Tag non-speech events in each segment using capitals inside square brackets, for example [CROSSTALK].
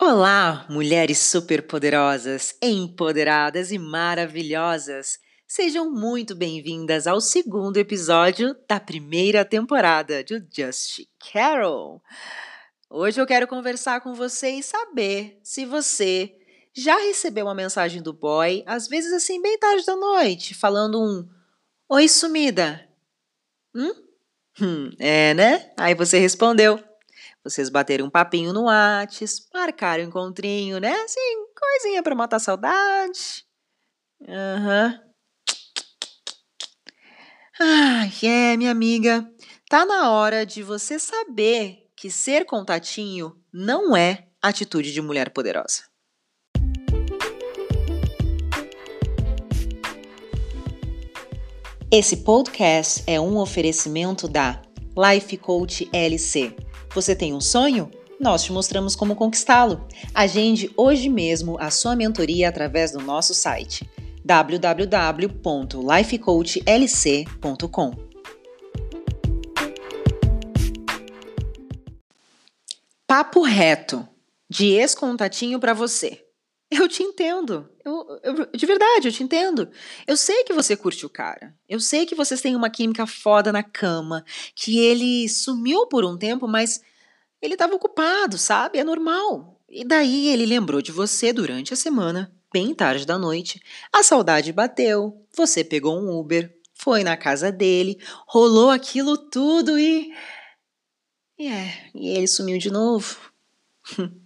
Olá, mulheres superpoderosas, empoderadas e maravilhosas. Sejam muito bem-vindas ao segundo episódio da primeira temporada de Just Carol. Hoje eu quero conversar com você e saber se você já recebeu uma mensagem do boy, às vezes assim, bem tarde da noite, falando um Oi, sumida. Hum? Hum, é, né? Aí você respondeu. Vocês bateram um papinho no Whats, marcaram um encontrinho, né? Assim, coisinha pra matar saudade. Aham. Uhum. Ai, é, minha amiga. Tá na hora de você saber que ser contatinho não é atitude de mulher poderosa. Esse podcast é um oferecimento da Life Coach LC. Você tem um sonho? Nós te mostramos como conquistá-lo. Agende hoje mesmo a sua mentoria através do nosso site www.lifecoachlc.com. Papo reto de ex-contatinho para você. Eu te entendo. Eu, eu, de verdade, eu te entendo. Eu sei que você curte o cara. Eu sei que vocês têm uma química foda na cama. Que ele sumiu por um tempo, mas ele estava ocupado, sabe? É normal. E daí ele lembrou de você durante a semana, bem tarde da noite. A saudade bateu. Você pegou um Uber, foi na casa dele, rolou aquilo tudo e. É, e ele sumiu de novo. [LAUGHS]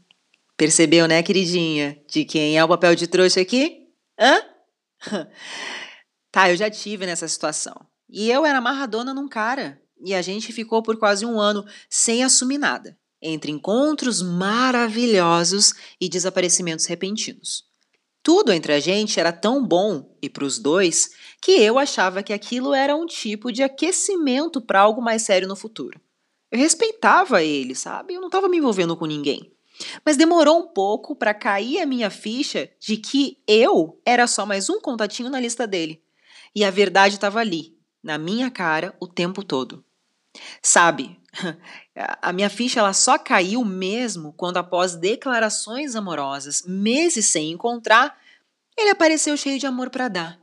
Percebeu, né, queridinha? De quem é o papel de trouxa aqui? Hã? [LAUGHS] tá, eu já tive nessa situação. E eu era amarradona num cara. E a gente ficou por quase um ano sem assumir nada, entre encontros maravilhosos e desaparecimentos repentinos. Tudo entre a gente era tão bom, e para os dois, que eu achava que aquilo era um tipo de aquecimento para algo mais sério no futuro. Eu respeitava ele, sabe? Eu não estava me envolvendo com ninguém. Mas demorou um pouco para cair a minha ficha de que eu era só mais um contatinho na lista dele. E a verdade estava ali, na minha cara, o tempo todo. Sabe, [LAUGHS] a minha ficha ela só caiu mesmo quando, após declarações amorosas, meses sem encontrar, ele apareceu cheio de amor para dar.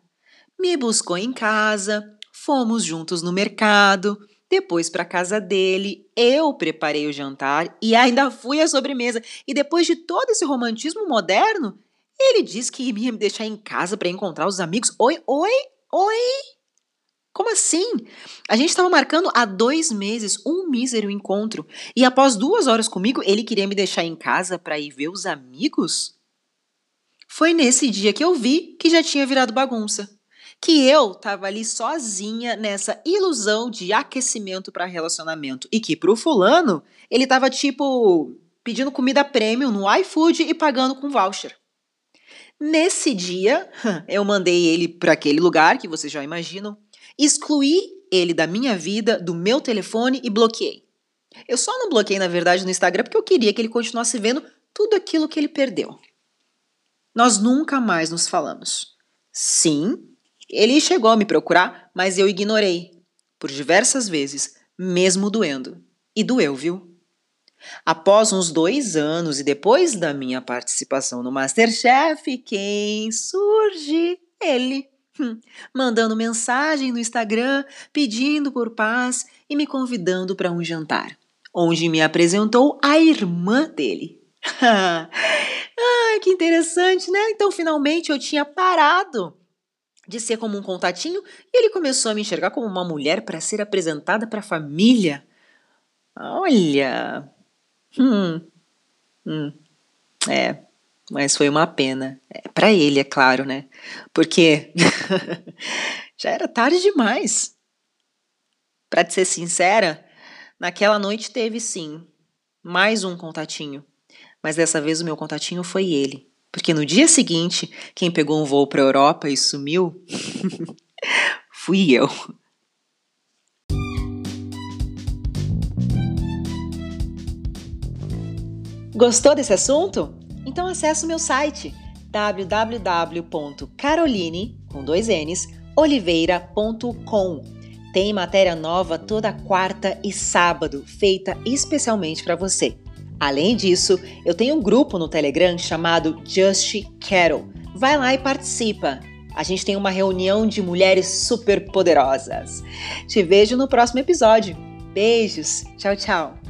Me buscou em casa, fomos juntos no mercado, depois, para casa dele, eu preparei o jantar e ainda fui à sobremesa. E depois de todo esse romantismo moderno, ele disse que ia me deixar em casa para encontrar os amigos. Oi, oi, oi. Como assim? A gente estava marcando há dois meses um mísero encontro e após duas horas comigo ele queria me deixar em casa para ir ver os amigos? Foi nesse dia que eu vi que já tinha virado bagunça que eu tava ali sozinha nessa ilusão de aquecimento para relacionamento e que pro fulano ele tava tipo pedindo comida premium no iFood e pagando com voucher. Nesse dia, [LAUGHS] eu mandei ele para aquele lugar que vocês já imaginam, excluí ele da minha vida, do meu telefone e bloqueei. Eu só não bloqueei, na verdade, no Instagram porque eu queria que ele continuasse vendo tudo aquilo que ele perdeu. Nós nunca mais nos falamos. Sim, ele chegou a me procurar, mas eu ignorei, por diversas vezes, mesmo doendo. E doeu, viu? Após uns dois anos e depois da minha participação no Masterchef, quem surge? Ele. Hum, mandando mensagem no Instagram, pedindo por paz e me convidando para um jantar, onde me apresentou a irmã dele. [LAUGHS] ah, que interessante, né? Então finalmente eu tinha parado de ser como um contatinho e ele começou a me enxergar como uma mulher para ser apresentada para a família. Olha. Hum. Hum. É. Mas foi uma pena. É, para ele, é claro, né? Porque [LAUGHS] já era tarde demais. Para ser sincera, naquela noite teve sim mais um contatinho. Mas dessa vez o meu contatinho foi ele. Porque no dia seguinte, quem pegou um voo para a Europa e sumiu [LAUGHS] fui eu. Gostou desse assunto? Então acesse o meu site www.caroline com dois n's oliveira.com Tem matéria nova toda quarta e sábado, feita especialmente para você. Além disso, eu tenho um grupo no Telegram chamado Just Carol. Vai lá e participa. A gente tem uma reunião de mulheres super poderosas. Te vejo no próximo episódio. Beijos. Tchau, tchau.